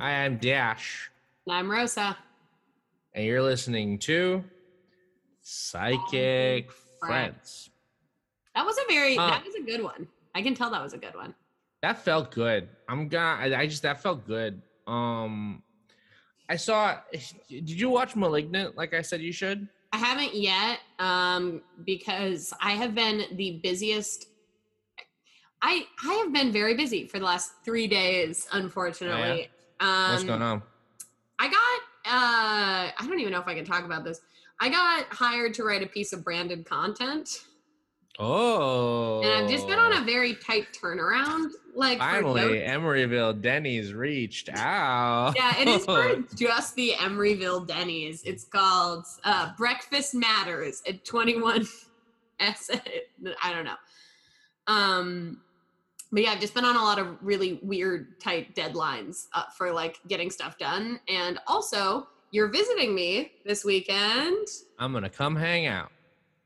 I am Dash, And I'm Rosa. and you're listening to Psychic Friends. That was a very Uh, that was a good one. I can tell that was a good one. That felt good. I'm gonna. I, I just that felt good. Um, I saw. Did you watch *Malignant*? Like I said, you should. I haven't yet um because I have been the busiest I I have been very busy for the last 3 days unfortunately. Um What's going on? I got uh I don't even know if I can talk about this. I got hired to write a piece of branded content Oh, and I've just been on a very tight turnaround like Finally. Emeryville Denny's reached out. Yeah, it is for just the Emeryville Denny's. It's called uh, Breakfast Matters at 21 S. I don't know. Um, but yeah, I've just been on a lot of really weird, tight deadlines uh, for like getting stuff done. And also, you're visiting me this weekend. I'm gonna come hang out.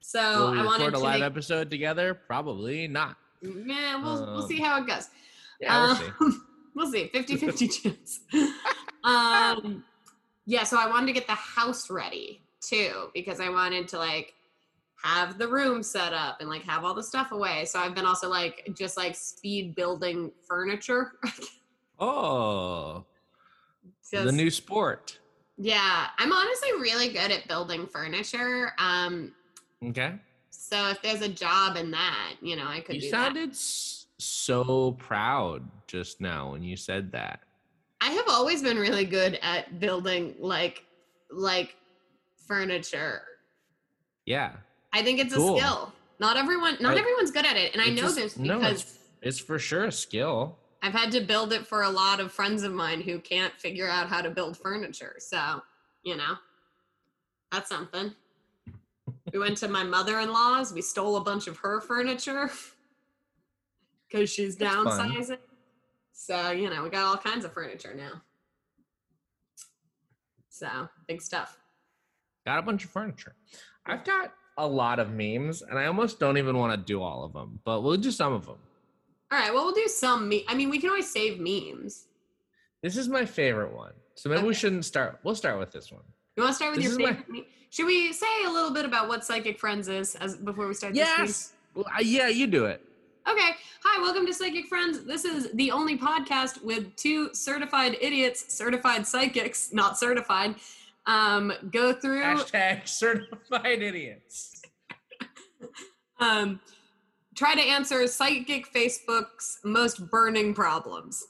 So Will we I wanted to record a to live make, episode together? Probably not. Yeah, we'll, we'll Um, see how it goes. Yeah, we'll see. Um, we'll see 50 50 chance um yeah so i wanted to get the house ready too because i wanted to like have the room set up and like have all the stuff away so i've been also like just like speed building furniture Oh, the new sport. yeah i'm honestly really good at building furniture um Okay. so if there's a job in that you know i could You do that sounded s- so proud just now when you said that. I have always been really good at building like like furniture. Yeah. I think it's Cool. a skill. Not everyone not I- everyone's good at it. And I know a- this no, because it's, it's for sure a skill. I've had to build it for a lot of friends of mine who can't figure out how to build furniture. So, you know, that's something. we went to my mother-in-law's, we stole a bunch of her furniture because she's That's fun. downsizing. So, you know, we got all kinds of furniture now. So, big stuff. Got a bunch of furniture. I've got a lot of memes, and I almost don't even want to do all of them, but we'll do some of them. All right, well, we'll do some me. I mean, we can always save memes. This is my favorite one. So maybe we shouldn't start. We'll start with this one. You want to start with This your my- favorite meme? Should we say a little bit about what Psychic Friends is as before we start this? Yes. Well, uh, yeah, you do it. Okay. Hi, welcome to Psychic Friends. This is the only podcast with two certified idiots, certified psychics, not certified, um, go through Hashtag certified idiots. um, try to answer Psychic Facebook's most burning problems.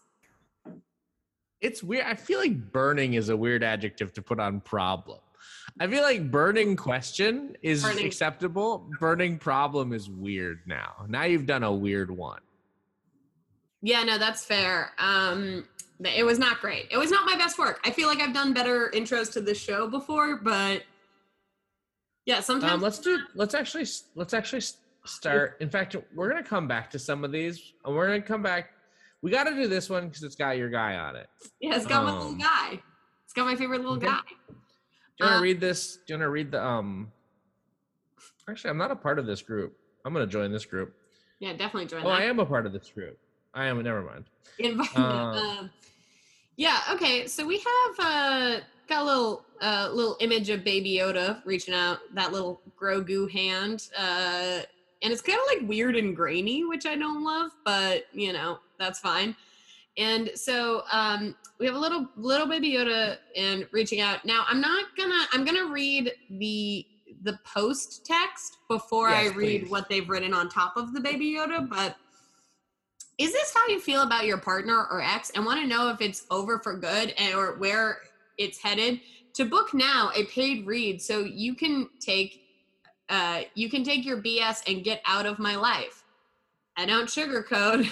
It's weird. I feel like burning is a weird adjective to put on problem. I feel like burning question is Burning. acceptable. Burning problem is weird now. Now you've done a weird one. Yeah, no, that's fair. Um, th- it was not great. It was not my best work. I feel like I've done better intros to this show before, but yeah, sometimes Um, let's do. Let's actually. Let's actually start. In fact, we're gonna come back to some of these, and we're gonna come back. We got to do this one because it's got your guy on it. yeah, it's got my little um, guy. It's got my favorite little okay. guy. Do you want to Uh, read this? Do you want to read the um? Actually, I'm not a part of this group. I'm gonna join this group. Yeah, definitely join Oh, that. I am a part of this group. I am. Never mind. Invite- Uh, um, yeah. Okay. So we have uh, got a little uh, little image of Baby Yoda reaching out that little Grogu hand, uh, and it's kind of like weird and grainy, which I don't love, but you know that's fine. And so um, we have a little little Baby Yoda and reaching out. Now I'm not gonna I'm gonna read the the post text before I read please. what they've written on top of the Baby Yoda, but is this how you feel about your partner or ex? And want to know if it's over for good and or where it's headed. To book now a paid read so you can take uh you can take your bs and get out of my life. I don't sugarcoat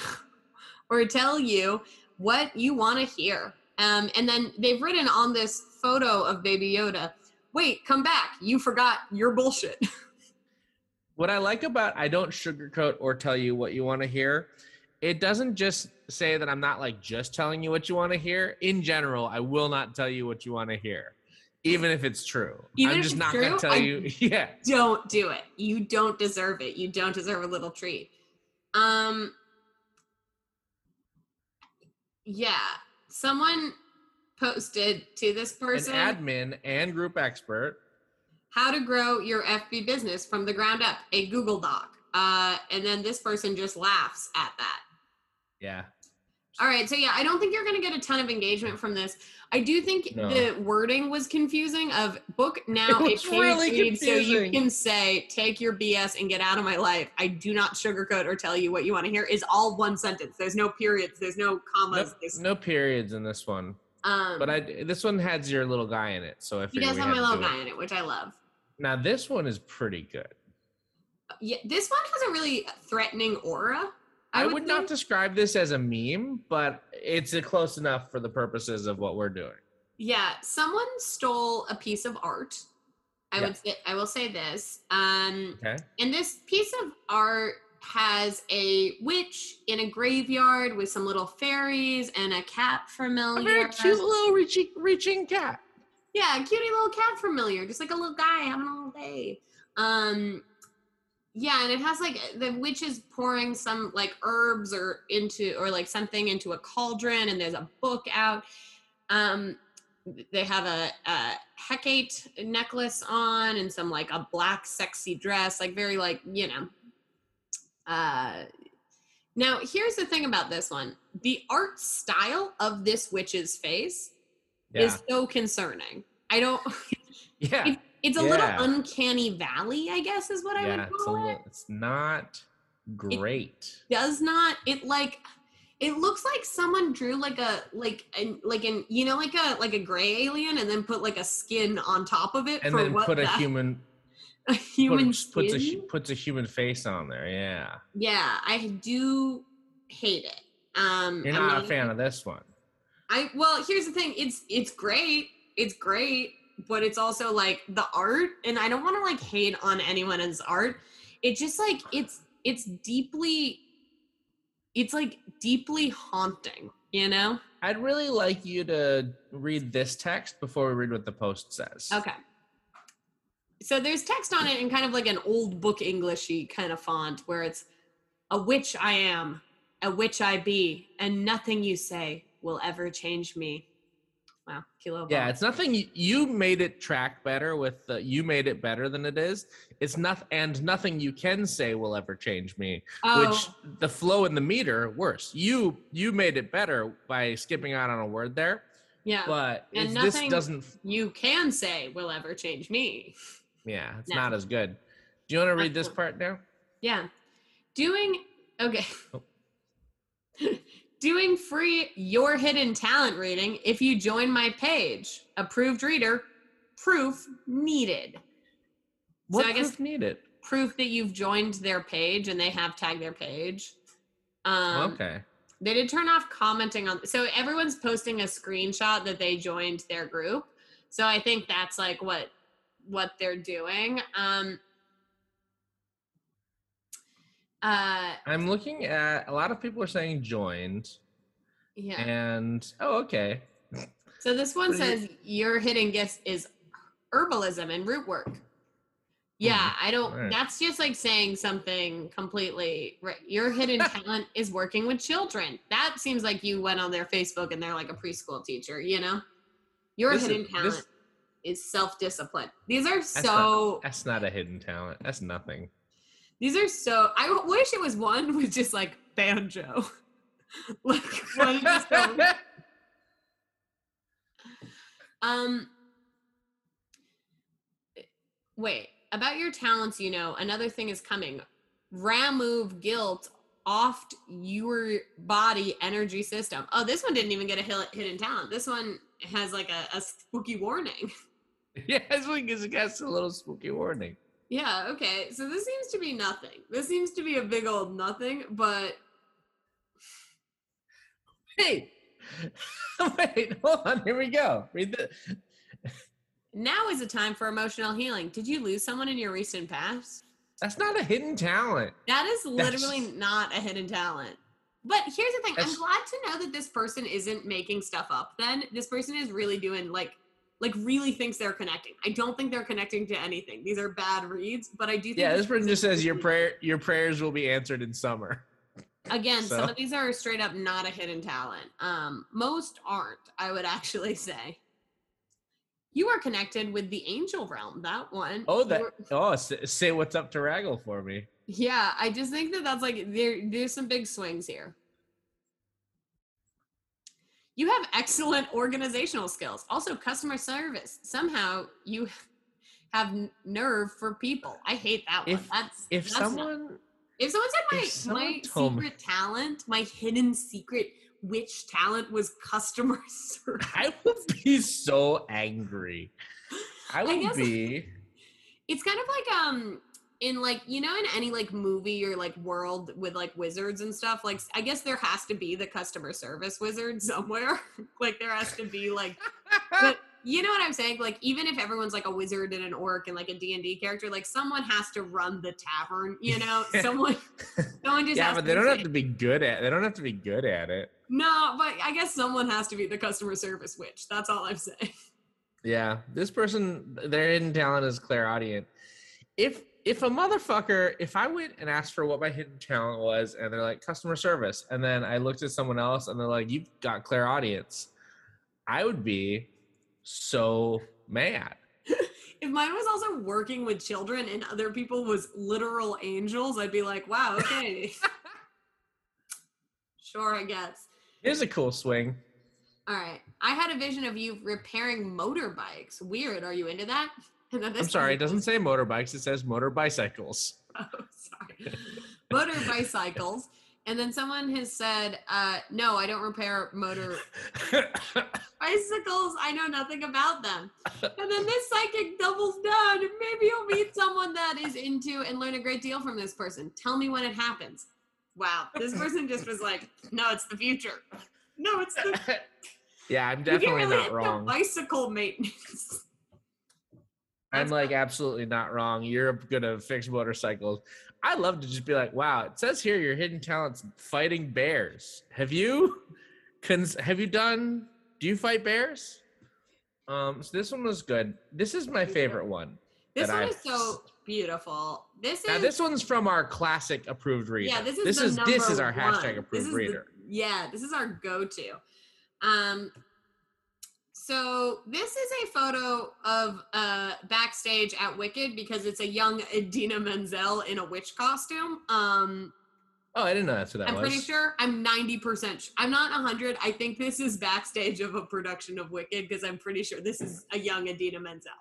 or tell you what you want to hear. Um and then they've written on this photo of baby yoda wait come back. You forgot your bullshit. What I like about I don't sugarcoat or tell you what you want to hear. It doesn't just say that I'm not like just telling you what you want to hear. In general, I will not tell you what you want to hear, even if it's true. Even I'm just not going to tell I- you. Yeah. don't do it. You don't deserve it. You don't deserve a little treat. Um yeah, someone posted to this An person admin and group expert. how to grow your FB business from the ground up, a Google Doc. Uh, and then this person just laughs at that. Yeah. All right, so yeah, I don't think you're going to get a ton of engagement from this. I do think No. the wording was confusing. Of book now a page really read, so you can say, "Take your BS and get out of my life." I do not sugarcoat or tell you what you want to hear. Is all one sentence. There's no periods. There's no No, commas. there's- no periods in this one. um, But I this one has your little guy in it, so I he does have my little do it. guy in it, which I love. Now this one is pretty good. Yeah, this one has a really threatening aura. I, would not think. describe this as a meme, but it's close enough for the purposes of what we're doing. Yeah, someone stole a piece of art. I Yeah. would say I will say this. Um Okay. and this piece of art has a witch in a graveyard with some little fairies and a cat familiar. A very cute little reaching reaching cat. Yeah, a cutie little cat familiar, just like a little guy having a little day. Um yeah, and it has like the witch is pouring some like herbs or into or like something into a cauldron, and there's a book out. Um, they have a, a Hecate necklace on and some like a black sexy dress, like very like you know. Uh, now here's the thing about this one: the art style of this witch's face Yeah. is so concerning. I don't. yeah. It's a Yeah. little uncanny valley, I guess, is what I Yeah. would It's call it. little, it's not great. Does not it like? It looks like someone drew like a like an like an you know like a like a gray alien and then put like a skin on top of it and for then what put a human a human puts, puts a puts a human face on there. Yeah. yeah, I do hate it. Um, You're not a fan of this one. I well, here's the thing. It's it's great. It's great, but it's also like the art, and I don't want to like hate on anyone's art. It just like it's it's deeply, it's like deeply haunting. You know? I'd really like you to read this text before we read what the post says. Okay. So there's text on it in kind of like an old book Englishy kind of font where it's a witch I am, a witch I be, and nothing you say will ever change me. Wow, kilo. Yeah, it's nothing. you- made it track better with the. You made it better than it is. It's not, and nothing you can say will ever change me. Oh. Which the flow and the meter worse. You you made it better by skipping out on a word there, yeah. but And it's, this nothing- doesn't. you can say will ever change me. Yeah, it's No. not as good. Do you want to read this part now? Yeah. Doing okay. Oh. Doing free your hidden talent reading if you join my page. Approved reader, proof needed. What I guess- proof needed? Proof that you've joined their page and they have tagged their page. Um okay. they did turn off commenting on so everyone's posting a screenshot that they joined their group. So I think that's like what what they're doing. Um uh I'm looking at a lot of people are saying joined, yeah. and oh, okay. So this one What do you- says your hidden gift is herbalism and root work. Yeah, I don't. alright. That's just like saying something completely. Right. Your hidden talent is working with children. That seems like you went on their Facebook and they're like a preschool teacher. You know, your This is- hidden this- talent is self discipline. These are not- so. That's not a hidden talent. That's nothing. These are so. I wish it was one with just like banjo. like one Um wait, about your talents, you know, another thing is coming. Remove guilt off your body energy system. Oh, this one didn't even get a hidden talent. This one has like a, a spooky warning. yeah, this one gives us a little spooky warning. Yeah, okay. So this seems to be nothing. This seems to be a big old nothing, but Wait, wait, hold on. Here we go. Read the. now is the time for emotional healing. Did you lose someone in your recent past? That's not a hidden talent. That is literally That's- not a hidden talent. But here's the thing I'm glad to know that this person isn't making stuff up then. This person is really doing like, like really thinks they're connecting. I don't think they're connecting to anything. These are bad reads, but I do think Yeah, this person just says your prayer, your prayers will be answered in summer. Again, some of these are straight up not a hidden talent. Um, most aren't, I would actually say. You are connected with the angel realm. That one. Oh, that. Oh, say, say what's up to Raggle for me. Yeah, I just think that that's like there. There's some big swings here. You have excellent organizational skills, also customer service. Somehow you have nerve for people. I hate that one. If- that's If that's not- someone, if someone said my my told me- secret talent, my hidden secret which talent was customer service. I would be so angry. I would guess- be. It's kind of like um in like you know in any like movie or like world with like wizards and stuff like I guess there has to be the customer service wizard somewhere. like there has to be like but you know what I'm saying? Like even if everyone's like a wizard and an orc and like a D&D character, like someone has to run the tavern, you know? someone someone just yeah, but they don't have to be good at. They don't have to be good at it. No, but I guess someone has to be the customer service witch. That's all I'm saying. Yeah, this person, their hidden talent is clairaudient. If if a motherfucker, if I went and asked for what my hidden talent was, and they're like customer service, and then I looked at someone else and they're like, "You've got clairaudience," I would be so mad. If mine was also working with children and other people was literal angels, I'd be like, wow, okay. sure, I guess. Here's a cool swing. All right. I had a vision of you repairing motorbikes. Weird. Are you into that? And then I'm sorry, it doesn't say motorbikes; it says motor bicycles. Oh, sorry. motor bicycles. And then someone has said, uh, no, I don't repair motor bicycles. I know nothing about them. And then this psychic doubles down. Maybe you'll meet someone that is into and learn a great deal from this person. Tell me when it happens. Wow. This person just was like, no, it's the future. No, it's the yeah, I'm you get definitely really not wrong. bicycle maintenance. I'm like absolutely not wrong. You're gonna fix motorcycles. I love to just be like, wow. It says here your hidden talents fighting bears. Have you, cons- have you done? Do you fight bears? Um, so this one was good. This is my favorite one. This one I've is so beautiful. This Now is this one's from our classic approved reader. Yeah, this is this is this is our one. hashtag approved is the- reader. yeah, this is our go-to. Um, so this is a photo of uh backstage at Wicked because it's a young Idina Menzel in a witch costume. Um, Oh, I didn't know that's what that was. I'm pretty sure I'm 90%. sh- I'm not 100. I think this is backstage of a production of Wicked because I'm pretty sure this is a young Idina Menzel.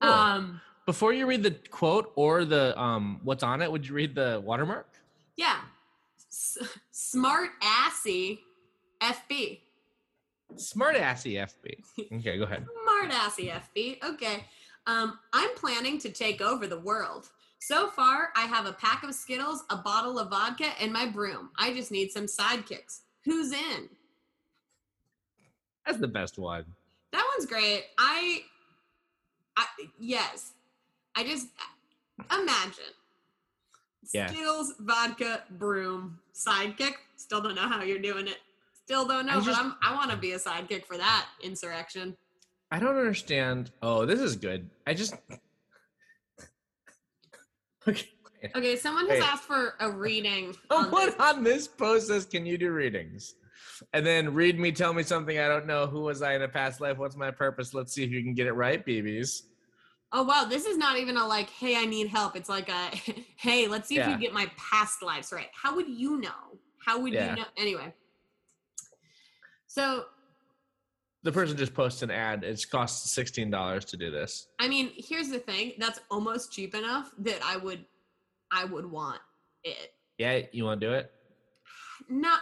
Cool. Um, Before you read the quote or the um what's on it, would you read the watermark? yeah, S- smart assy FB. Smart assy FB. Okay, go ahead. Smart assy FB. Okay. Um, I'm planning to take over the world. So far, I have a pack of Skittles, a bottle of vodka, and my broom. I just need some sidekicks. Who's in? That's the best one. That one's great. I, I yes. I just imagine. Yeah. Skittles, vodka, broom, sidekick. Still don't know how you're doing it. Still don't know, I just- but I'm, I want to be a sidekick for that insurrection. I don't understand. Oh, this is good. I just okay. Okay, someone has Hey. asked for a reading. on Someone this. on this post says, "Can you do readings?" And then read me, tell me something I don't know. Who was I in a past life? What's my purpose? Let's see if you can get it right, BBs. Oh wow, this is not even a like, hey, I need help. It's like a, hey, let's see if Yeah. you get my past lives right. How would you know? How would Yeah. you know? Anyway, so The person just posts an ad. It costs sixteen dollars to do this. I mean, here's the thing. That's almost cheap enough that I would, I would want it. Yeah, you want to do it? No,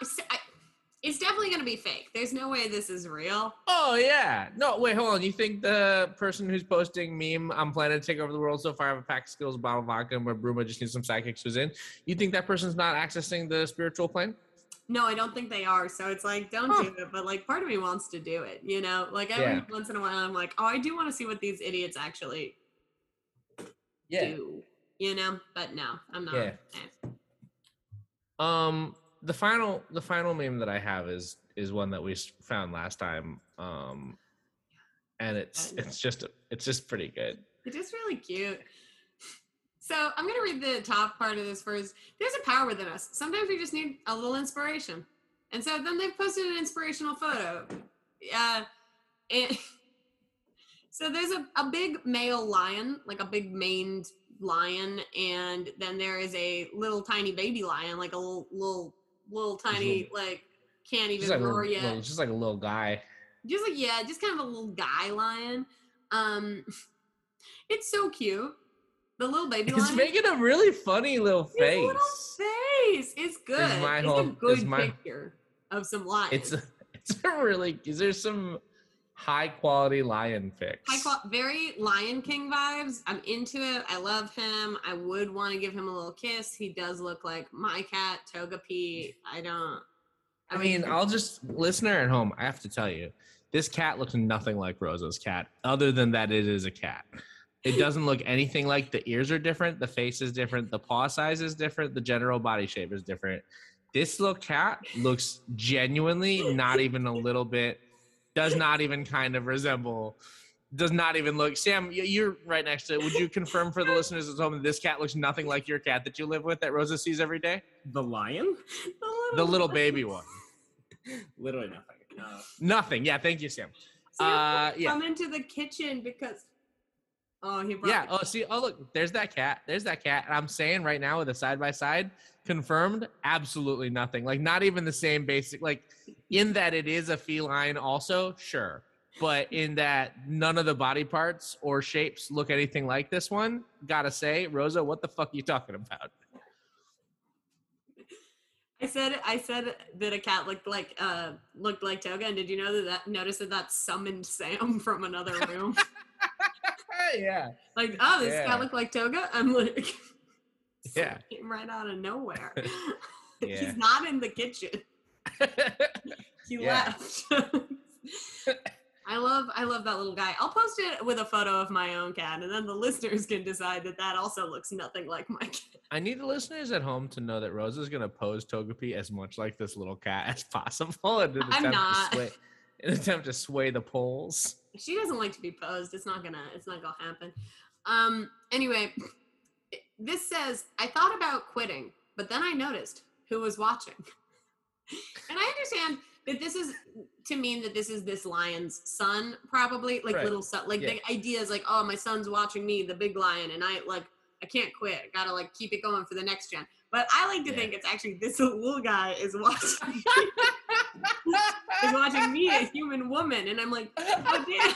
it's definitely gonna be fake. There's no way this is real. Oh yeah. No, wait, hold on. You think the person who's posting meme, I'm planning to take over the world so far, I have a pack of skills, a bottle of vodka, and my broom, I just needs some sidekicks who's in. You think that person's not accessing the spiritual plane? No, I don't think they are. So it's like, don't Huh. do it. But like, part of me wants to do it. You know, like every Yeah. once in a while, I'm like, oh, I do want to see what these idiots actually do. You know, but no, I'm not. Yeah. Eh. Um, the final, the final meme that I have is is one that we found last time. Um, and it's it's just it's just pretty good. It is really cute. So I'm gonna read the top part of this first. There's a power within us. Sometimes we just need a little inspiration. And so then they've posted an inspirational photo. Uh, and so there's a, a big male lion, like a big maned lion, and then there is a little tiny baby lion, like a little little little tiny, like can't even like, roar little, yet little- just like a little guy. just like yeah just kind of a little guy lion um it's so cute the little baby It's lion making a really funny little his face. little face it's good my it's whole- a good my- picture of some lions It's a, it's a really. Is there some high quality lion fix? High qual- very Lion King vibes. I'm into it. I love him. I would want to give him a little kiss. He does look like my cat, Toga P. I don't. I mean, I'll just listener at home. I have to tell you, this cat looks nothing like Rosa's cat. Other than that, it is a cat. It doesn't look anything like the ears are different, the face is different, the paw size is different, the general body shape is different. This little cat looks genuinely not even a little bit, does not even kind of resemble, does not even look. Sam, you're right next to it. Would you confirm for the listeners at home that this cat looks nothing like your cat that you live with that Rosa sees every day? The lion? The little baby one. Literally nothing. No. Nothing. Yeah, thank you, Sam. Sam, uh, yeah. come into the kitchen because. Oh, he brought. Yeah. Oh, see. Oh, look. There's that cat. There's that cat. And I'm saying right now with a side by side, confirmed. Absolutely nothing. Like not even the same basic. Like in that it is a feline. Also, sure. But in that none of the body parts or shapes look anything like this one. Gotta say, Rosa, what the fuck are you talking about? I said I said that a cat looked like uh looked like Toga, and did you know that that notice that that summoned Sam from another room? Yeah. like, oh, this Yeah. cat looked like Toga. I'm like, Yeah. came right out of nowhere. Yeah. He's not in the kitchen. He left. I love I love that little guy. I'll post it with a photo of my own cat, and then the listeners can decide that that also looks nothing like my cat. I need the listeners at home to know that Rosa's gonna pose Togepi as much like this little cat as possible in an I'm attempt not. to sway in an attempt to sway the polls. She doesn't like to be posed. It's not gonna. It's not gonna happen. Um. Anyway, this says I thought about quitting, but then I noticed who was watching, and I understand that this is to mean that this is this lion's son, probably like Right. little son. Like Yeah. the idea is like, oh, my son's watching me, the big lion, and I like I can't quit. I gotta like keep it going for the next gen. But I like to Yeah. think it's actually this little guy is watching is watching me, a human woman, and I'm like, oh damn.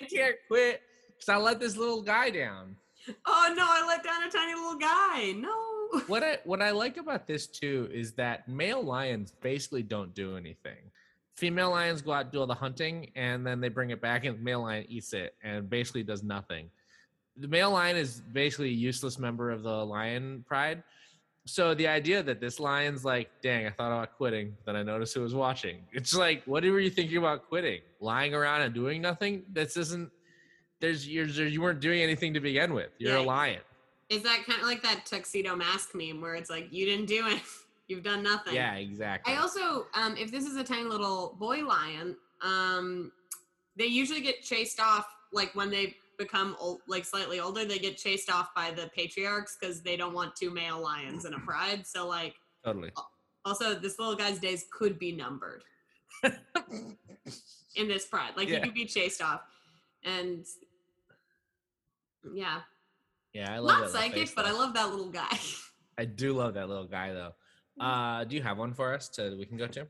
I can't quit because I let this little guy down. Oh no, I let down a tiny little guy. No. What I what I like about this too is that male lions basically don't do anything. Female lions go out do all the hunting and then they bring it back and the male lion eats it and basically does nothing. The male lion is basically a useless member of the lion pride. So the idea that this lion's like, dang, I thought about quitting, then I noticed who was watching. It's like, what were you thinking about quitting? Lying around and doing nothing? This isn't. There's you're, you weren't doing anything to begin with. You're a lion. Is that kind of like that tuxedo mask meme where it's like you didn't do it, you've done nothing. Yeah, exactly. I also, um, if this is a tiny little boy lion, um, they usually get chased off like when they become old, like slightly older. They get chased off by the patriarchs because they don't want two male lions in a pride. So like, totally. also this little guy's days could be numbered in this pride. Like Yeah. he could be chased off, and yeah, Yeah, I love not psychic, but I love that little guy. I do love that little guy though. Uh, do you have one for us to we can go to?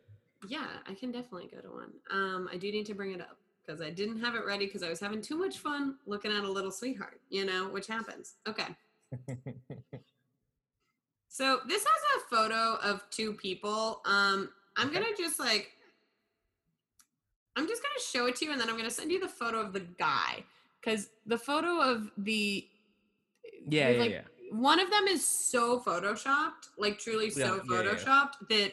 Yeah, I can definitely go to one. Um, I do need to bring it up because I didn't have it ready because I was having too much fun looking at a little sweetheart, you know, which happens. Okay. So this has a photo of two people. Um, I'm Okay. gonna just like I'm just gonna show it to you and then I'm gonna send you the photo of the guy. Cause the photo of the yeah, yeah, like, yeah. one of them is so photoshopped, like truly so Yeah, yeah, yeah. photoshopped that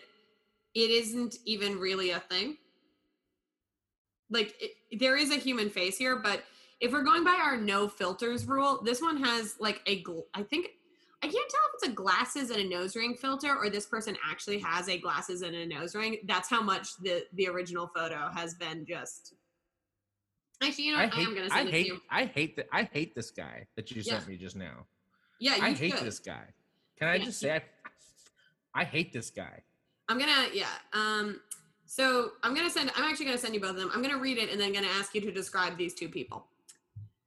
it isn't even really a thing. Like it, there is a human face here, but if we're going by our no filters rule, this one has like a gl- I think I can't tell if it's a glasses and a nose ring filter or this person actually has a glasses and a nose ring. That's how much the the original photo has been just Actually, you know I what? I, hate. am gonna I send hate. to you. I hate that. I hate this guy that you sent me just now. Yeah, you I hate should. this guy. Can I Yeah, just say I? I hate this guy. I'm gonna yeah. Um so I'm gonna send I'm actually gonna send you both of them. I'm gonna read it and then gonna ask you to describe these two people.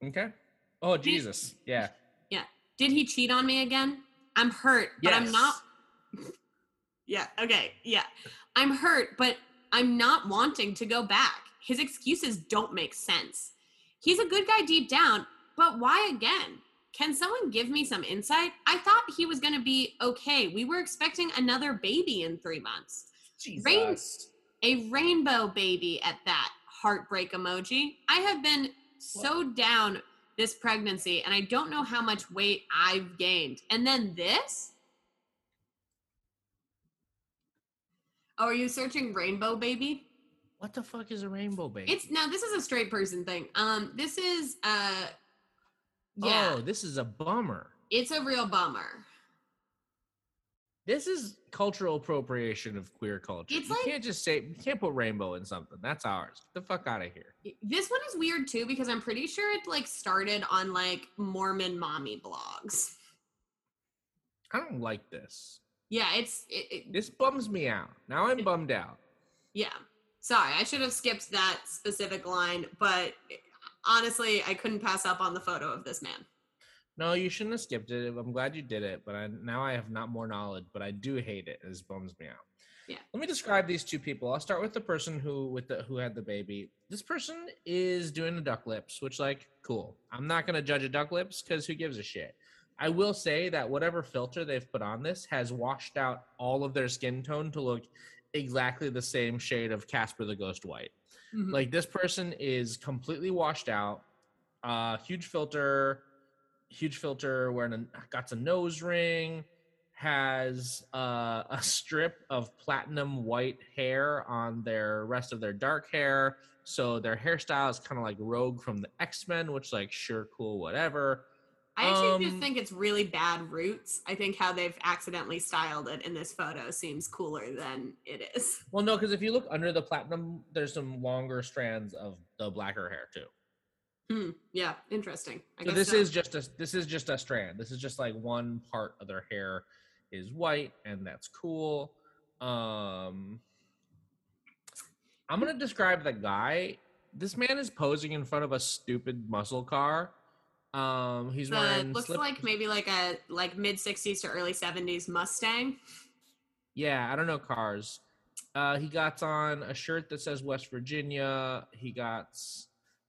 Okay. Oh Jesus. Yeah. Yeah. Did he cheat on me again? I'm hurt, but I'm not Yeah, okay. Yeah. I'm hurt, but I'm not wanting to go back. His excuses don't make sense. He's a good guy deep down, but why again? Can someone give me some insight? I thought he was going to be okay. We were expecting another baby in 3 months. Jesus. Rain- a rainbow baby at that heartbreak emoji. I have been so down this pregnancy and I don't know how much weight I've gained. And then this? Oh, are you searching rainbow baby? What the fuck is a rainbow baby? It's now this is a straight person thing. Um this is uh yeah, Oh, this is a bummer. it's a real bummer. This is cultural appropriation of queer culture. It's you like- can't just say you can't put rainbow in something. That's ours. Get the fuck out of here. This one is weird too because I'm pretty sure it like started on like Mormon mommy blogs. I don't like this. Yeah, it's it, it, This bums me out. Now I'm bummed out. Yeah. Sorry, I should have skipped that specific line, but eh, honestly, I couldn't pass up on the photo of this man. No, you shouldn't have skipped it. I'm glad you did it, but I, now I have not more knowledge. But I do hate it. This bums me out. Yeah. Let me describe these two people. I'll start with the person who with the who had the baby. This person is doing the duck lips, which like cool. I'm not gonna judge a duck lips because who gives a shit. I will say that whatever filter they've put on this has washed out all of their skin tone to look exactly the same shade of Casper the Ghost White. Like this person is completely washed out. Uh, huge filter, huge filter. Wearing a got a nose ring. Has uh, a strip of platinum white hair on their rest of their dark hair. So their hairstyle is kind of like Rogue from the X Men, which like sure, cool, whatever. I actually Um, think it's really bad roots. I think how they've accidentally styled it in this photo seems cooler than it is. Well, no, because if you look under the platinum, there's some longer strands of the blacker hair too. Hmm. Yeah, interesting. I So this so. is just a this is just a strand. This is just like one part of their hair is white, and that's cool. Um, I'm gonna describe the guy. This man is posing in front of a stupid muscle car. Um, he's The- wearing looks slip- like maybe like a like mid 60s to early 70s Mustang. Yeah, I don't know cars. Uh, he got on a shirt that says West Virginia. He got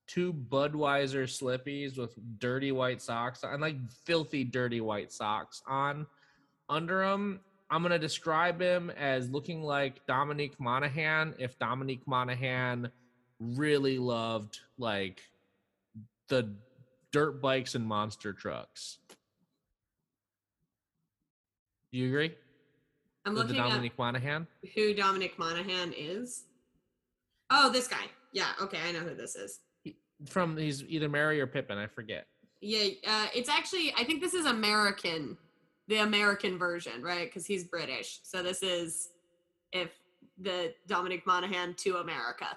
two Budweiser slippies with dirty white socks and like filthy dirty white socks on under him. I'm gonna describe him as looking like Dominic Monaghan if Dominic Monaghan really loved like the dirt bikes and monster trucks. Do you agree? I'm with the looking at Dominic Monaghan? who Dominic Monaghan is. Oh, this guy. Yeah, okay, I know who this is. From he's either Merry or Pippin, I forget. Yeah, uh, it's actually I think this is American, the American version, right? Because he's British. So this is if the Dominic Monaghan to America.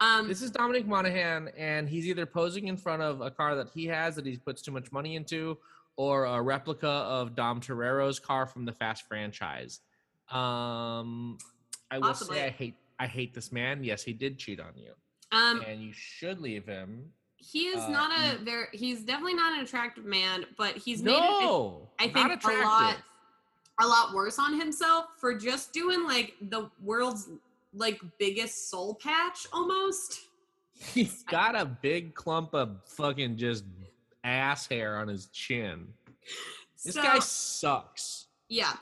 Um, This is Dominic Monaghan, and he's either posing in front of a car that he has that he puts too much money into, or a replica of Dom Toretto's car from the Fast franchise. Um, I will Possibly. say I hate I hate this man. Yes, he did cheat on you, um, and you should leave him. he is uh, not a very. He's definitely not an attractive man, but he's made it. no, I not think a lot, a lot worse on himself for just doing like the world's like biggest soul patch almost. He's got a big clump of fucking just ass hair on his chin. This So- guy sucks. Yeah.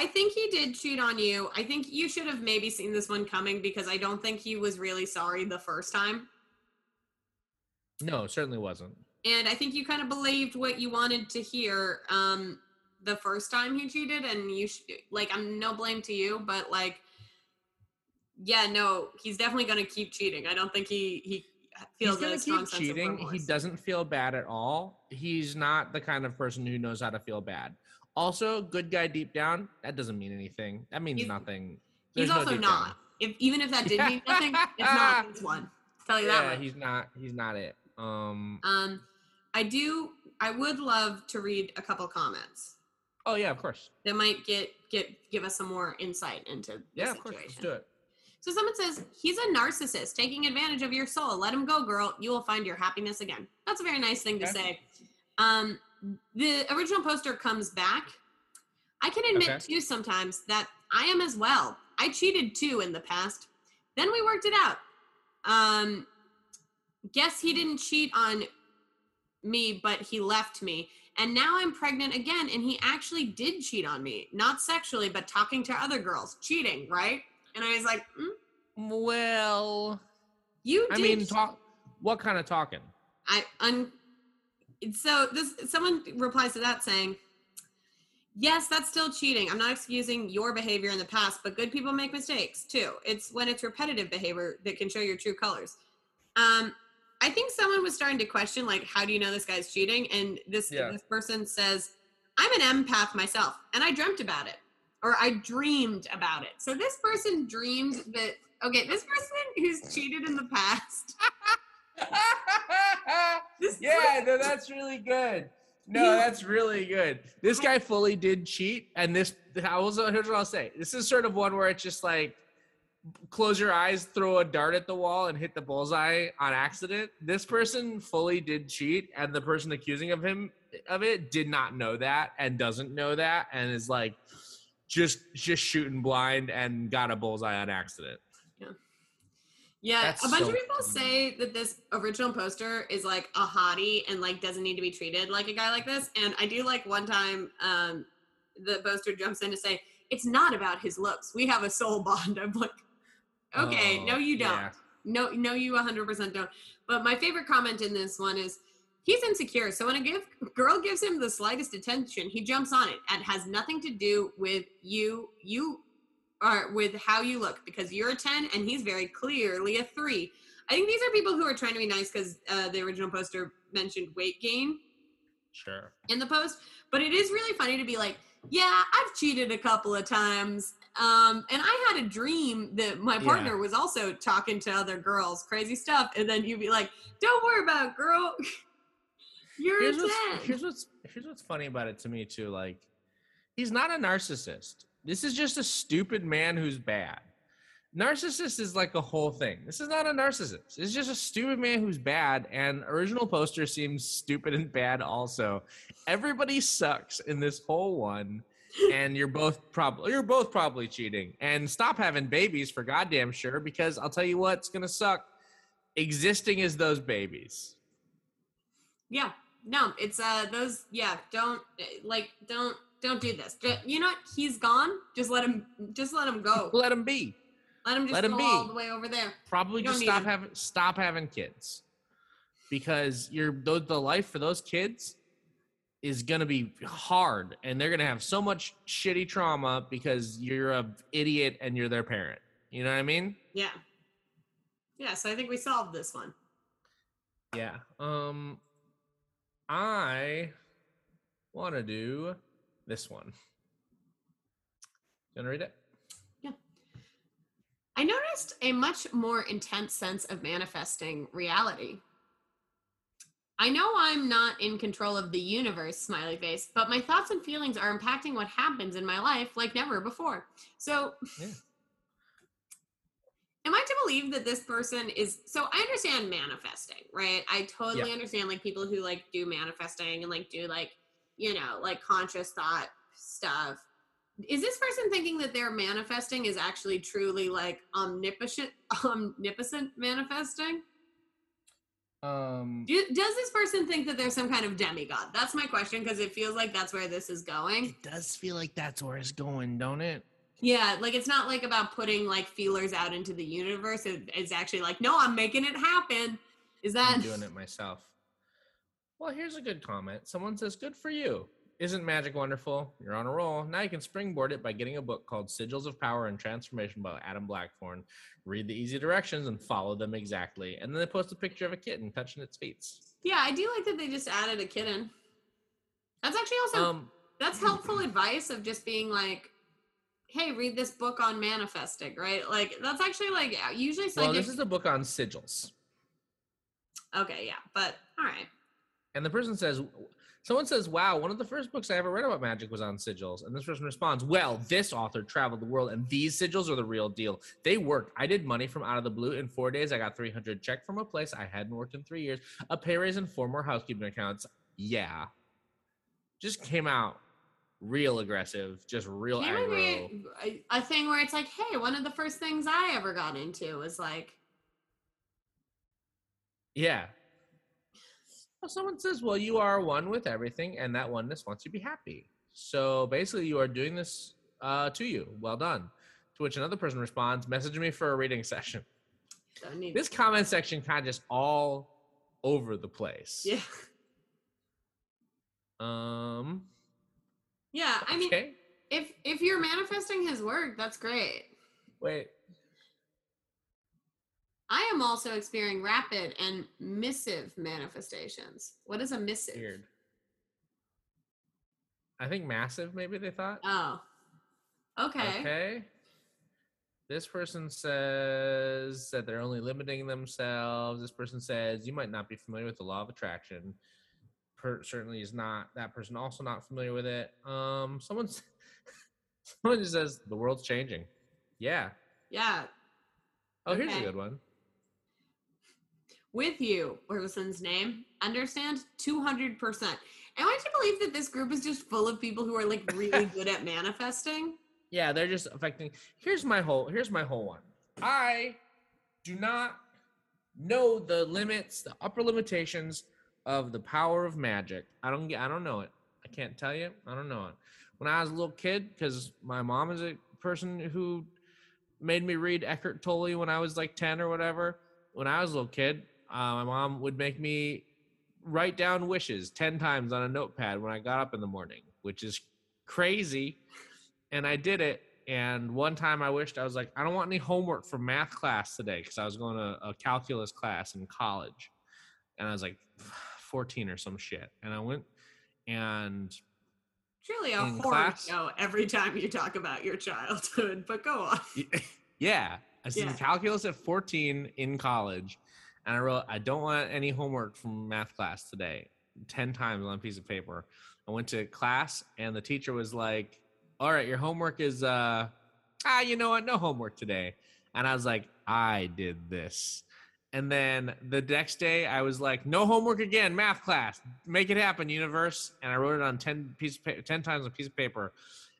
I think he did cheat on you. I think you should have maybe seen this one coming because I don't think he was really sorry the first time. No, certainly wasn't. And I think you kind of believed what you wanted to hear um the first time he cheated and you sh- like I'm no blame to you, but like yeah, no, he's definitely going to keep cheating. I don't think he he feels he's gonna keep cheating. He doesn't feel bad at all. He's not the kind of person who knows how to feel bad. Also, good guy deep down. That doesn't mean anything. That means He's- nothing. He's no also down. not. If even if that did mean nothing, it's not this one. Tell you that yeah, he's not. He's not it. Um. Um, I do. I would love to read a couple comments Oh yeah, of course. that might get get give us some more insight into the Yeah, of course. Let's do it. So someone says he's a narcissist taking advantage of your soul. Let him go, girl. You will find your happiness again. That's a very nice thing to Okay. say. Um, the original poster comes back. I can admit Okay. too sometimes that I am as well. I cheated too in the past. Then we worked it out. Um, guess he didn't cheat on me, but he left me. And now I'm pregnant again, and he actually did cheat on me. Not sexually, but talking to other girls. Cheating, right? And I was like, mm, Well, you I mean, talk. What kind of talking? I un. So this someone replies to that saying, "Yes, that's still cheating. I'm not excusing your behavior in the past, but good people make mistakes too. It's when it's repetitive behavior that can show your true colors." Um, I think someone was starting to question, like, how do you know this guy's cheating? And this Yeah. this person says, "I'm an empath myself, and I dreamt about it, or I dreamed about it." So this person dreamed that. Okay, this person who's cheated in the past. Yeah, no, that's really good. No, that's really good. This guy fully did cheat, and this. I was. Here's what I'll say. This is sort of one where it's just like, close your eyes, throw a dart at the wall, and hit the bullseye on accident. This person fully did cheat, and the person accusing of him of it did not know that and doesn't know that, and is like, just just shooting blind and got a bullseye on accident. Yeah, That's a bunch so of people funny. say that this original poster is like a hottie and like doesn't need to be treated like a guy like this. And I do like one time um the poster jumps in to say, It's not about his looks. We have a soul bond. I'm like, Okay, no, Oh, you don't. yeah. No, no, you 100% don't. But my favorite comment in this one is he's insecure. So when a give, girl gives him the slightest attention, he jumps on it and has nothing to do with you. You are with how you look because you're a 10 and he's very clearly a three. I think these are people who are trying to be nice because uh, the original poster mentioned weight gain Sure. in the post. But it is really funny to be like, yeah, I've cheated a couple of times. Um, and I had a dream that my Yeah. partner was also talking to other girls, crazy stuff. And then you'd be like, don't worry about it, girl. You're here's a what's, 10. here's what's here's what's funny about it to me too. Like, he's not a narcissist. This is just a stupid man who's bad. Narcissist is like a whole thing. This is not a narcissist. It's just a stupid man who's bad. And original poster seems stupid and bad also. Everybody sucks in this whole one. And you're both probably you're both probably cheating. And stop having babies for goddamn sure, because I'll tell you what's gonna suck. Existing as those babies. Yeah. No, it's uh those yeah, don't like don't don't do this. You know what? He's gone. Just let him just let him go. Let him be. Let him just let him go be. all the way over there. probably just stop him. having stop having kids because you're the, the life for those kids is gonna be hard and they're gonna have so much shitty trauma because you're a idiot and you're their parent you know what i mean Yeah. Yeah, so I think we solved this one. yeah um i want to do this one gonna read it Yeah. I noticed a much more intense sense of manifesting reality. I know I'm not in control of the universe, smiley face, but my thoughts and feelings are impacting what happens in my life like never before. So, Yeah. am I to believe that this person is so I understand manifesting, right? I totally Yeah. understand like people who like do manifesting and like do like, you know, like conscious thought stuff. Is this person thinking that their manifesting is actually truly like omnipotent omnipotent manifesting? Um Do, does this person think that there's some kind of demigod? That's my question because it feels like that's where this is going. It does feel like that's where it's going don't it? Yeah like it's not like about putting like feelers out into the universe. It, it's actually like no i'm making it happen. Is that I'm doing it myself. Well, here's a good comment. Someone says, Good for you. Isn't magic wonderful? You're on a roll. Now you can springboard it by getting a book called Sigils of Power and Transformation by Adam Blackthorne. Read the easy directions and follow them exactly. And then they post a picture of a kitten touching its feet. yeah i do like that they just added a kitten that's actually also Um, that's helpful advice of just being like hey read this book on manifesting right like that's actually like usually well, this is a book on sigils. Okay, yeah, but all right. And the person says, someone says, wow, one of the first books I ever read about magic was on sigils. And this person responds, well, this author traveled the world and these sigils are the real deal. They worked. I did money from out of the blue. In four days, I got 300 check from a place I hadn't worked in three years, a pay raise and four more housekeeping accounts. Yeah. Just came out real aggressive, just real Can aggro. a, a thing where it's like, hey, one of the first things I ever got into was like, Yeah. Well, someone says, well, you are one with everything, and that oneness wants you to be happy. So basically, you are doing this uh, to you. Well done. To which another person responds, message me for a reading session. don't need. This comment section kind of just all over the place. yeah, Um. yeah. I mean, if if you're manifesting his work, that's great. Wait. I am also experiencing rapid and missive manifestations. What is a missive? Weird. I think massive. Maybe they thought. Oh, okay. Okay. This person says that they're only limiting themselves. This person says you might not be familiar with the law of attraction. Per- certainly is not. That person also not familiar with it. Um, someone's someone just says the world's changing. Yeah. Yeah, Oh, here's a good one. With you, person's name. Understand 200%. And I want you to believe that this group is just full of people who are like really good at manifesting. Yeah, they're just affecting. Here's my whole. Here's my whole one. I do not know the limits, the upper limitations of the power of magic. I don't get. I don't know it. I can't tell you. I don't know it. When I was a little kid, because my mom is a person who made me read Eckhart Tolle when I was like ten or whatever. When I was a little kid, uh, my mom would make me write down wishes ten times on a notepad when I got up in the morning, which is crazy and I did it. And one time I wished I was like, I don't want any homework for math class today because I was going to a calculus class in college. And I was like 14 or some shit. And I went and Truly a horror class? show every time you talk about your childhood, but go on. yeah, I was in calculus at 14 in college. And I wrote, I don't want any homework from math class today 10 times on a piece of paper. I went to class and the teacher was like, All right, your homework is, uh, ah, you know what? No homework today. And I was like, I did this. And then the next day, I was like, no homework again, math class. Make it happen, universe. And I wrote it on 10, piece pa- 10 times on a piece of paper.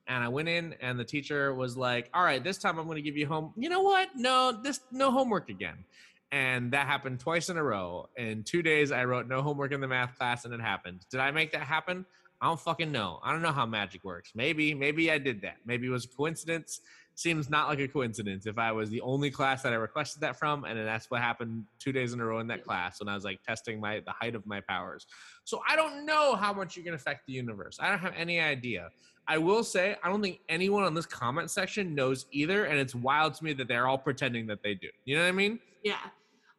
And I went in, and the teacher was like, all right, this time I'm going to give you home. You know what? No, this no homework again. And that happened twice in a row. In two days, I wrote no homework in the math class, and it happened. Did I make that happen? I don't fucking know. I don't know how magic works. Maybe, maybe I did that. Maybe it was a coincidence. Seems not like a coincidence if I was the only class that I requested that from, and then that's what happened two days in a row in that class when I was like testing my the height of my powers. So I don't know how much you can affect the universe. I don't have any idea. I will say I don't think anyone on this comment section knows either, and it's wild to me that they're all pretending that they do. You know what I mean? Yeah.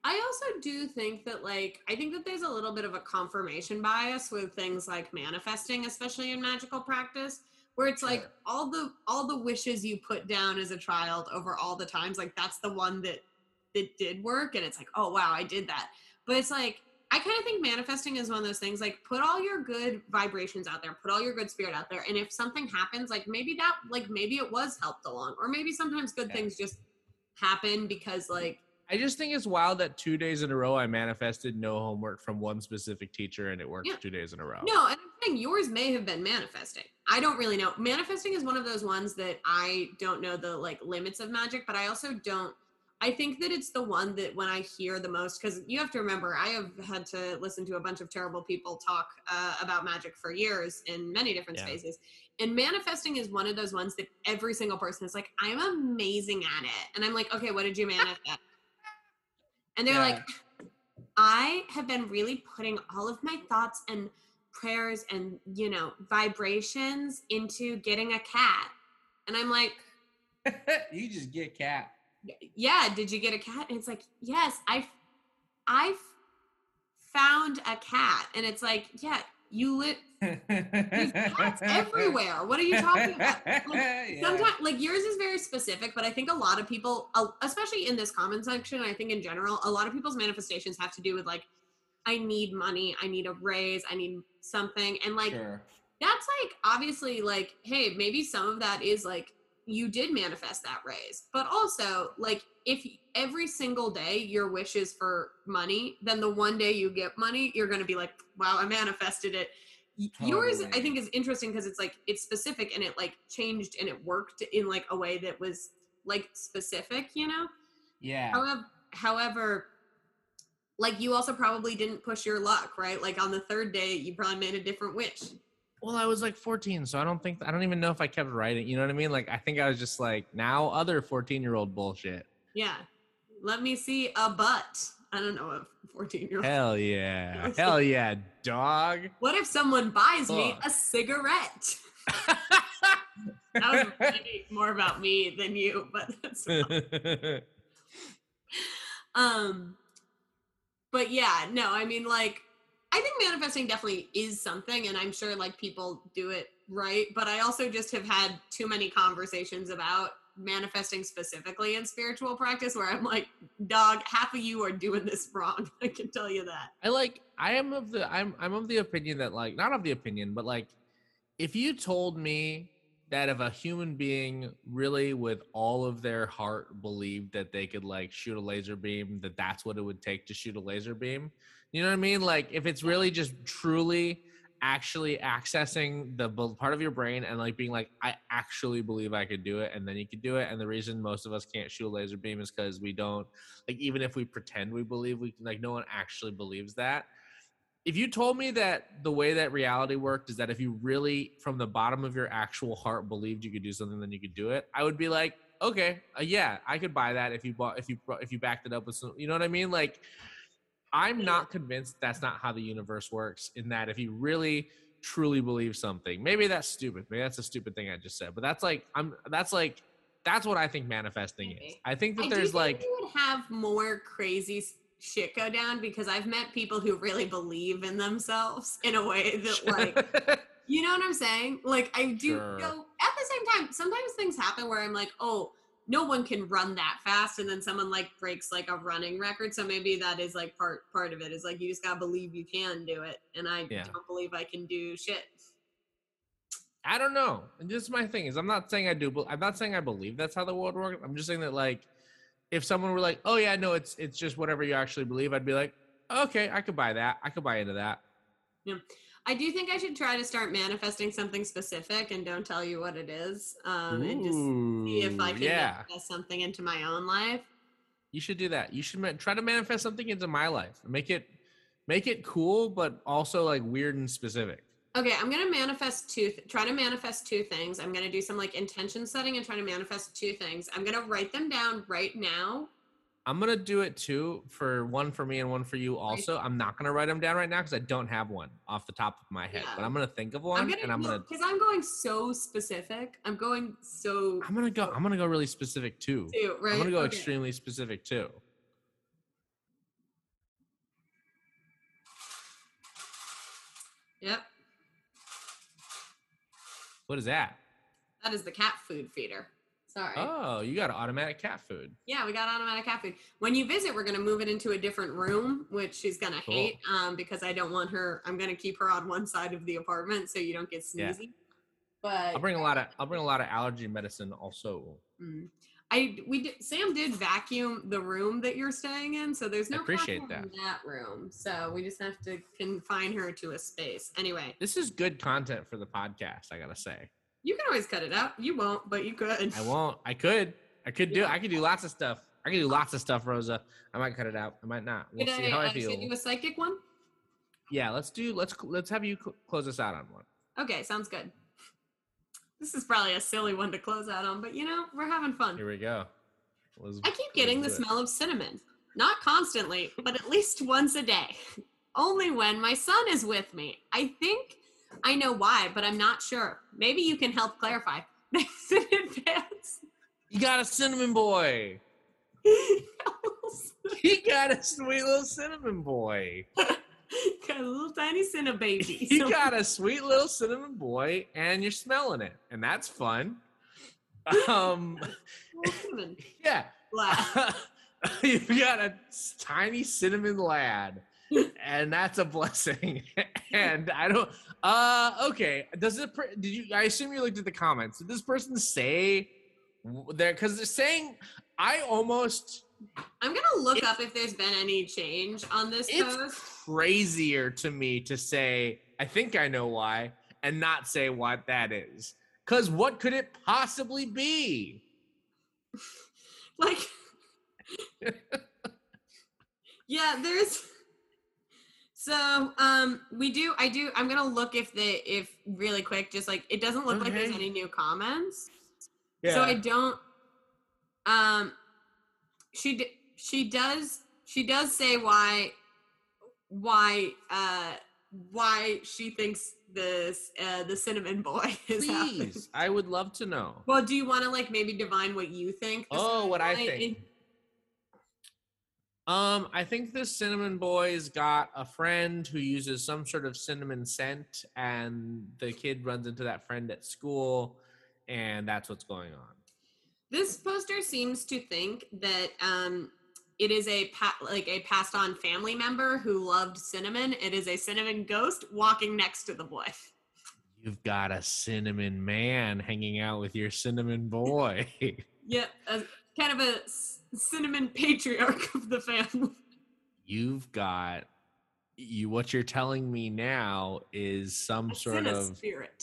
I also do think that like I think that there's a little bit of a confirmation bias with things like manifesting, especially in magical practice, where it's like all the all the wishes you put down as a child over all the times, like that's the one that that did work and it's like, oh wow, I did that. But it's like I kind of think manifesting is one of those things like put all your good vibrations out there, put all your good spirit out there. And if something happens, like maybe that like maybe it was helped along. Or maybe sometimes good Yeah. things just happen because like I just think it's wild that two days in a row I manifested no homework from one specific teacher, and it worked Yeah. two days in a row. No, and I'm saying yours may have been manifesting. I don't really know. Manifesting is one of those ones that I don't know the like limits of magic, but I also don't. I think that it's the one that when I hear the most, because you have to remember, I have had to listen to a bunch of terrible people talk uh, about magic for years in many different Yeah. spaces. And manifesting is one of those ones that every single person is like, I'm amazing at it. And I'm like, okay, what did you manifest? And they're like, I have been really putting all of my thoughts and prayers and, you know, vibrations into getting a cat. And I'm like, you just get a cat. yeah, did you get a cat? And it's like, yes, I, I've found a cat. And it's like, yeah, you live, there's cats everywhere. What are you talking about? Like, Yeah. Sometimes, like yours is very specific, but I think a lot of people, especially in this comment section, I think in general, a lot of people's manifestations have to do with like I need money, I need a raise, I need something. And like Sure. that's like obviously like hey maybe some of that is like you did manifest that raise but also like if every single day your wish is for money then the one day you get money you're going to be like wow i manifested it Y- yours i think is interesting because it's like it's specific and it like changed and it worked in like a way that was like specific you know Yeah. However, however, like you also probably didn't push your luck, right? Like on the third day, you probably made a different wish. Well, I was like 14, so I don't think I don't even know if I kept writing. You know what I mean? Like I think I was just like now other 14 year old bullshit. Yeah. Let me see a butt. I don't know a 14 year old. Hell yeah, hell yeah, dog. What if someone buys me a cigarette? That was more about me than you, but that's um but yeah no i mean like i think manifesting definitely is something and i'm sure like people do it right but i also just have had too many conversations about manifesting specifically in spiritual practice where i'm like dog half of you are doing this wrong i can tell you that I like I am of the I'm I'm of the opinion that like not of the opinion, but like if you told me that if a human being really with all of their heart believed that they could like shoot a laser beam, that that's what it would take to shoot a laser beam. You know what I mean? Like if it's really just truly actually accessing the part of your brain and like being like I actually believe I could do it and then you could do it and the reason most of us can't shoot a laser beam is cuz we don't like even if we pretend we believe we can like no one actually believes that if you told me that the way that reality worked is that if you really from the bottom of your actual heart believed you could do something then you could do it i would be like okay uh, yeah i could buy that if you bought if you if you backed it up with some you know what i mean like i'm not convinced that's not how the universe works in that if you really truly believe something maybe that's stupid maybe that's a stupid thing i just said but that's like i'm that's like that's what i think manifesting is i think that I there's think like you would have more crazy shit go down because I've met people who really believe in themselves in a way that like you know what I'm saying? Like I do Sure. go at the same time, sometimes things happen where I'm like, oh, no one can run that fast and then someone like breaks like a running record. So maybe that is like part part of it is like you just gotta believe you can do it. And I Yeah. don't believe I can do shit. I don't know. And this is my thing is I'm not saying I do, but I'm not saying I believe that's how the world works. I'm just saying that like if someone were like, "Oh yeah, no, it's it's just whatever you actually believe," I'd be like, "Okay, I could buy that. I could buy into that." I do think I should try to start manifesting something specific and don't tell you what it is. Um and just see if I can yeah, manifest something into my own life. you should do that. You should ma- try to manifest something into my life. Make it make it cool, but also like weird and specific. Okay, I'm gonna manifest two. Th- try to manifest two things. I'm gonna do some like intention setting and try to manifest two things. I'm gonna write them down right now. I'm gonna do it too for one for me and one for you. Also, I'm not gonna write them down right now because I don't have one off the top of my head. But I'm gonna think of I'm one, gonna and I'm gonna because I'm going so specific. I'm going so I'm gonna go. I'm gonna go really specific too. too right. I'm gonna go Okay. extremely specific too. Yep, What is that? that is the cat food feeder. Sorry. Oh, you got automatic cat food. Yeah, we got automatic cat food. When you visit, we're gonna move it into a different room, which she's gonna Cool. hate, um, because I don't want her. I'm gonna keep her on one side of the apartment so you don't get Yeah. sneezy. But I'll bring a lot of I'll bring a lot of allergy medicine also. Mm. I we did, Sam did vacuum the room that you're staying in, so there's I no appreciate that. in that room. So we just have to confine her to a space. Anyway, This is good content for the podcast. I gotta say. You can always cut it out. You won't, but you could. I won't. I could. I could do. I could do lots of stuff. I could do lots of stuff, Rosa. I might cut it out. I might not. We'll Did see I, how I uh, feel. send you a psychic one? Yeah, let's do. Let's let's have you cl- close us out on one. Okay, sounds good. This is probably a silly one to close out on, but you know we're having fun. Here we go. Let's- I keep getting the it. smell of cinnamon. Not constantly, but at least once a day. Only when my son is with me. I think I know why, but I'm not sure. Maybe you can help clarify. Thanks in advance. You got a cinnamon boy. He got a sweet little cinnamon boy. got a little tiny cinna baby. You So- got a sweet little cinnamon boy, and you're smelling it, and that's fun. Um, yeah, lad. you got a tiny cinnamon lad, and that's a blessing. and I don't. Uh, okay. Does it? Did you? I assume you looked at the comments. Did this person say there? Because they're saying I almost. I'm gonna look up if there's been any change on this It's post. crazier to me to say I think I know why and not say what that is. Because what could it possibly be? Like, yeah, there's. So, um, we do. I do. I'm gonna look if the if really quick, just like it doesn't look like there's any new comments. Yeah. So I don't. Um, she d- she does she does say why why uh why she thinks this uh the cinnamon boy is happening. Please, I would love to know. Well, do you want to like maybe divine what you think? Oh, what I think. is? Um, I think this cinnamon boy's got a friend who uses some sort of cinnamon scent, and the kid runs into that friend at school, and that's what's going on. This poster seems to think that um it is a pa- like a passed on family member who loved cinnamon. It is a cinnamon ghost walking next to the boy. You've got a cinnamon man hanging out with your cinnamon boy. Yeah, a, kind of a cinnamon patriarch of the family. You've got you. What you're telling me now is some A sort of spirit.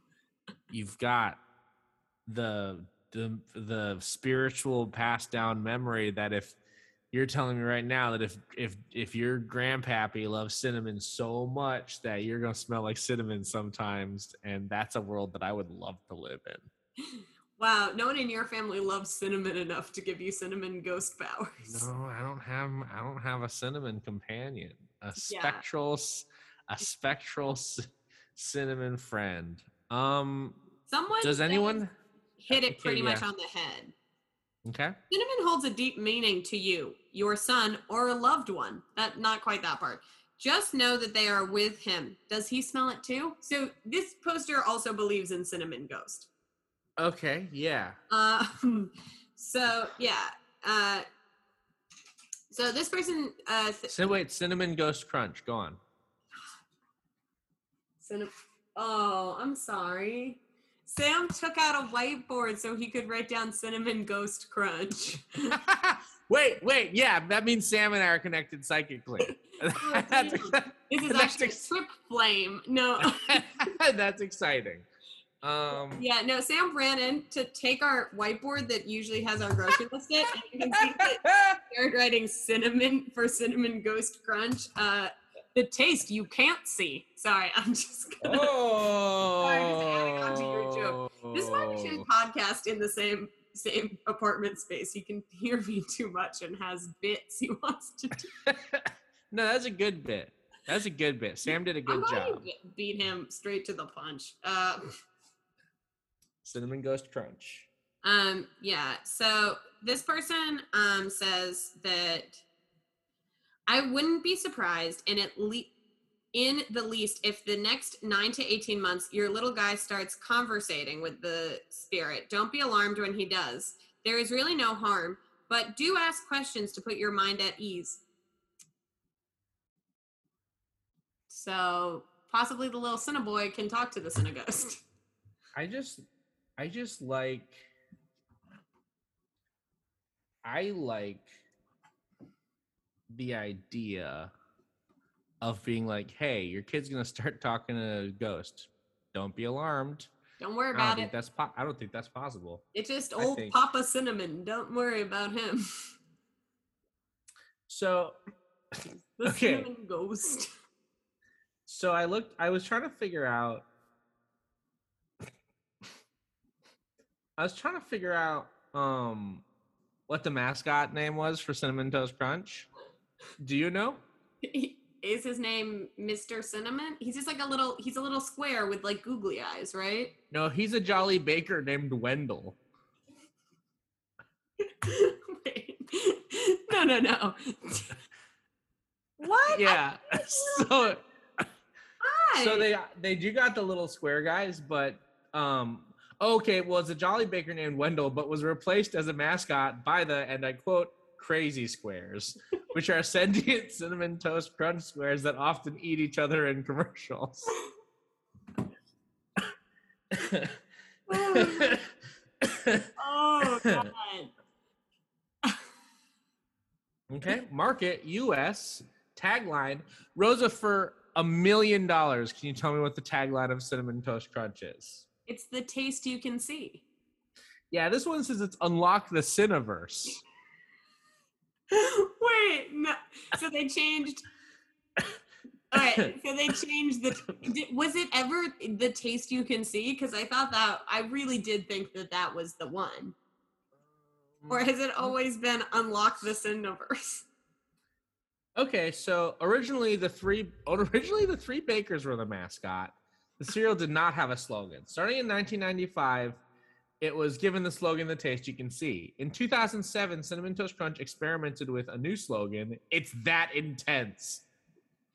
you've got the the the spiritual passed down memory that if you're telling me right now that if if if your grandpappy loves cinnamon so much that you're gonna smell like cinnamon sometimes and that's a world that i would love to live in wow, no one in your family loves cinnamon enough to give you cinnamon ghost powers. no i don't have i don't have a cinnamon companion a Yeah. spectral s- a spectral c- cinnamon friend um Someone does anyone hit it Okay, pretty much yeah. on the head? okay Cinnamon holds a deep meaning to you, your son, or a loved one. That not quite that part. Just know that they are with him. Does he smell it too? So this poster also believes in cinnamon ghost. Okay yeah Um, so yeah. Uh, so this person, uh, th- So wait, cinnamon ghost crunch. Go on. Cinna- oh, I'm sorry. Sam took out a whiteboard so he could write down cinnamon ghost crunch. wait, wait. Yeah, that means Sam and I are connected psychically. Oh. This is actually trip flame. No. that's exciting. Um, Yeah, no, Sam ran in to take our whiteboard that usually has our grocery list it, and you can see that started writing cinnamon for cinnamon ghost crunch. Uh the taste you can't see. Sorry, I'm just gonna oh, Sorry, just adding on to your joke. This is why we should podcast in the same same apartment space. He can hear me too much and has bits he wants to do. no, that's a good bit. That's a good bit. Sam did a I'm good glad job. beat him straight to the punch. Uh, Cinnamon ghost crunch. Um, yeah. So this person um says that I wouldn't be surprised in at least in the least if the next 9 to 18 months your little guy starts conversating with the spirit. Don't be alarmed when he does. There is really no harm, but do ask questions to put your mind at ease. So possibly the little Cinnaboy can talk to the Cinnaghost. I just I just like I like the idea of being like, hey, your kid's gonna start talking to a ghost. Don't be alarmed. Don't worry I don't about it. that's po- I don't think that's possible. It's just old Papa Cinnamon. Don't worry about him. So The Okay. cinnamon ghost. so I looked I was trying to figure out I was trying to figure out um what the mascot name was for Cinnamon Toast Crunch. Do you know? Is his name Mr. Cinnamon? He's just like a little he's a little square with like googly eyes, right? No, he's a jolly baker named Wendell. No, no, no. what? Yeah. So Hi. so they they do got the little square guys, but um okay, well it's a jolly baker named Wendell, but was replaced as a mascot by the and I quote crazy squares. which are sentient cinnamon toast crunch squares that often eat each other in commercials. oh god. okay, market US tagline Rosa for a million dollars. Can you tell me what the tagline of Cinnamon Toast Crunch is? It's the taste you can see. Yeah, this one says it's unlock the Cinnaverse. Wait, no. So they changed. All right, so they changed the. did- Was it ever the taste you can see? Because I thought that I really did think that that was the one. Or has it always been unlock the Cinnaverse? Okay, so originally the three originally the three bakers were the mascot. The cereal did not have a slogan. Starting in 1995, it was given the slogan "The taste you can see." In 2007, Cinnamon Toast Crunch experimented with a new slogan. It's that intense.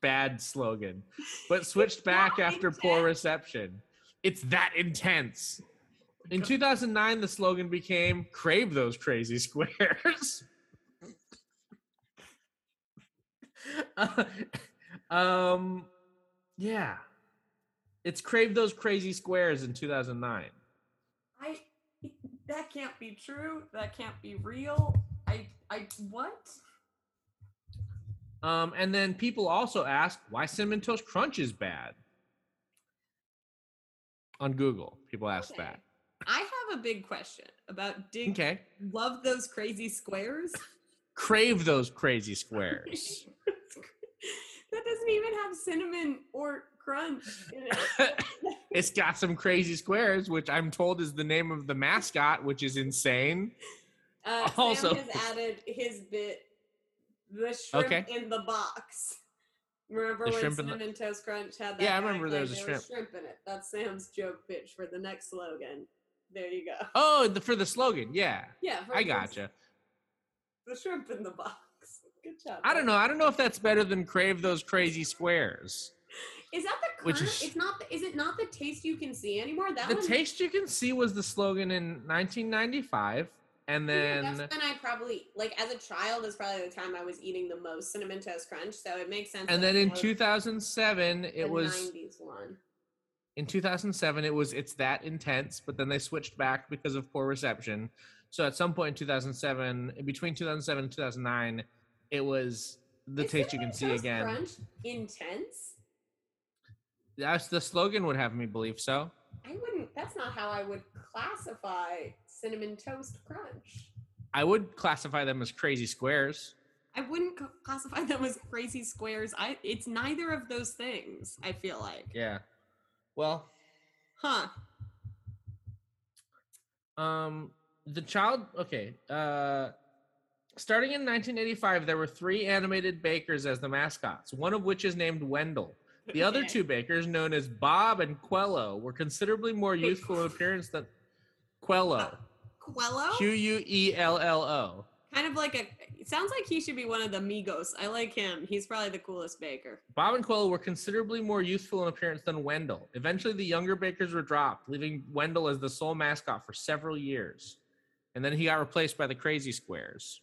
Bad slogan, but switched back after poor reception. It's that intense. In 2009, the slogan became "Crave those crazy squares." Uh, um, yeah, it's crave those crazy squares in 2009. I. That can't be true. That can't be real. I. I. What? Um, and then people also ask why cinnamon toast crunch is bad. On Google, people ask Okay. that. I have a big question about dig. Okay, Love those crazy squares. crave those crazy squares. that doesn't even have cinnamon or crunch it's got some crazy squares, which I'm told is the name of the mascot, which is insane. Uh, Also- Sam has added his bit, the shrimp Okay. in the box. Remember The when shrimp in the- Toast Crunch had that? Yeah, I remember there was a there shrimp. in it. That's Sam's joke pitch for the next slogan. There you go. Oh, the, for the slogan, yeah, Yeah, I gotcha. The shrimp in the box. Good job. I don't know. I don't know if that's better than crave those crazy squares. Is that the Which current? is- It's not. The, is it not the taste you can see anymore? That The one, taste you can see was the slogan in 1995, and Yeah, then that's when I probably like as a child is probably the time I was eating the most cinnamon toast crunch, so it makes sense. and then in it was 2007 the it was 90s one. in 2007 it was it's that intense, but then they switched back because of poor reception. So at some point in 2007, between 2007 and 2009, it was the Is taste you can see again. Crunch intense. That's the slogan would have me believe so. I wouldn't. That's not how I would classify cinnamon toast crunch. I would classify them as crazy squares. I wouldn't classify them as crazy squares. I. It's neither of those things. I feel like. Yeah. Well, Huh. Um, the child. Okay. Uh, starting in 1985, there were three animated bakers as the mascots. One of which is named Wendell. The other two bakers, known as Bob and Quello, were considerably more youthful in appearance than Quello. Uh, Quello. Q U E L L O. kind of like a. It sounds like he should be one of the Migos. I like him. He's probably the coolest baker. Bob and Quello were considerably more youthful in appearance than Wendell. Eventually, the younger bakers were dropped, leaving Wendell as the sole mascot for several years. And then he got replaced by the Crazy Squares.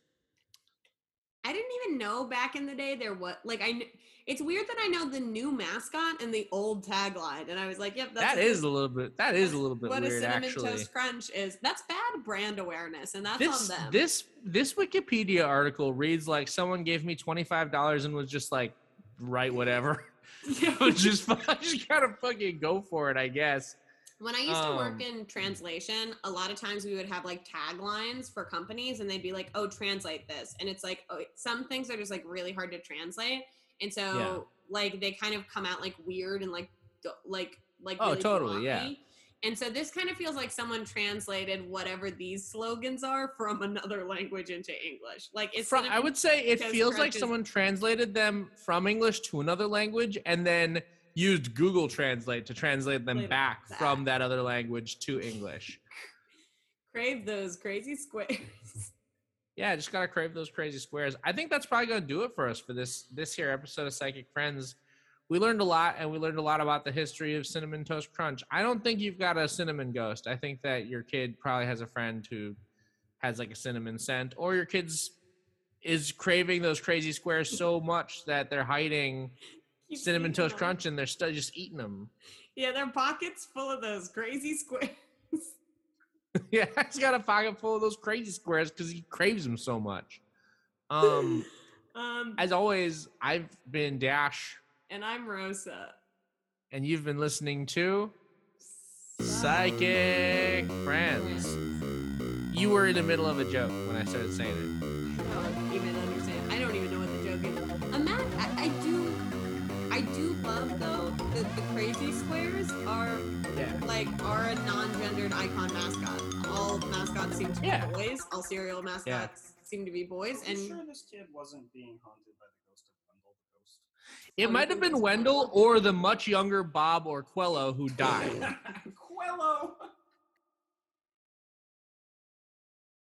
I didn't even know back in the day there was like I. It's weird that I know the new mascot and the old tagline, and I was like, "Yep, that's That a- is a little bit. That is a little bit what a cinnamon actually. toast crunch is." That's bad brand awareness, and that's This on them. this this Wikipedia article reads like someone gave me twenty five dollars and was just like, write whatever. just just gotta fucking go for it, I guess. When I used to Um, work in translation, a lot of times we would have like taglines for companies, and they'd be like, "Oh, translate this," and it's like oh, some things are just like really hard to translate, and so Yeah. like they kind of come out like weird and like like like Oh, really totally, yeah. And so this kind of feels like someone translated whatever these slogans are from another language into English. Like it's From, I would say it feels like is- someone translated them from English to another language and then used Google Translate to translate them back back. from that other language to English. crave those crazy squares. Yeah, just gotta crave those crazy squares. I think that's probably gonna do it for us for this this here episode of Psychic Friends. We learned a lot, and we learned a lot about the history of cinnamon toast crunch. I don't think you've got a cinnamon ghost. I think that your kid probably has a friend who has like a cinnamon scent, or your kid's is craving those crazy squares so much that they're hiding cinnamon toast them. crunch and they're still just eating them. Yeah, their pockets full of those crazy squares. yeah, he's got a pocket full of those crazy squares because he craves them so much. Um, um, as always, I've been Dash, and I'm Rosa. and you've been listening to Psychic Friends. You were in the middle of a joke when I started saying it. The crazy squares are Yeah. like are a non-gendered icon mascot. All mascots seem to be Yeah. boys. All cereal mascots seem to be boys, Are and sure this kid wasn't being haunted by the ghost of Wendell the Ghost? It might have been Wendell Wendell? or the much younger Bob or Quello who died. Quello!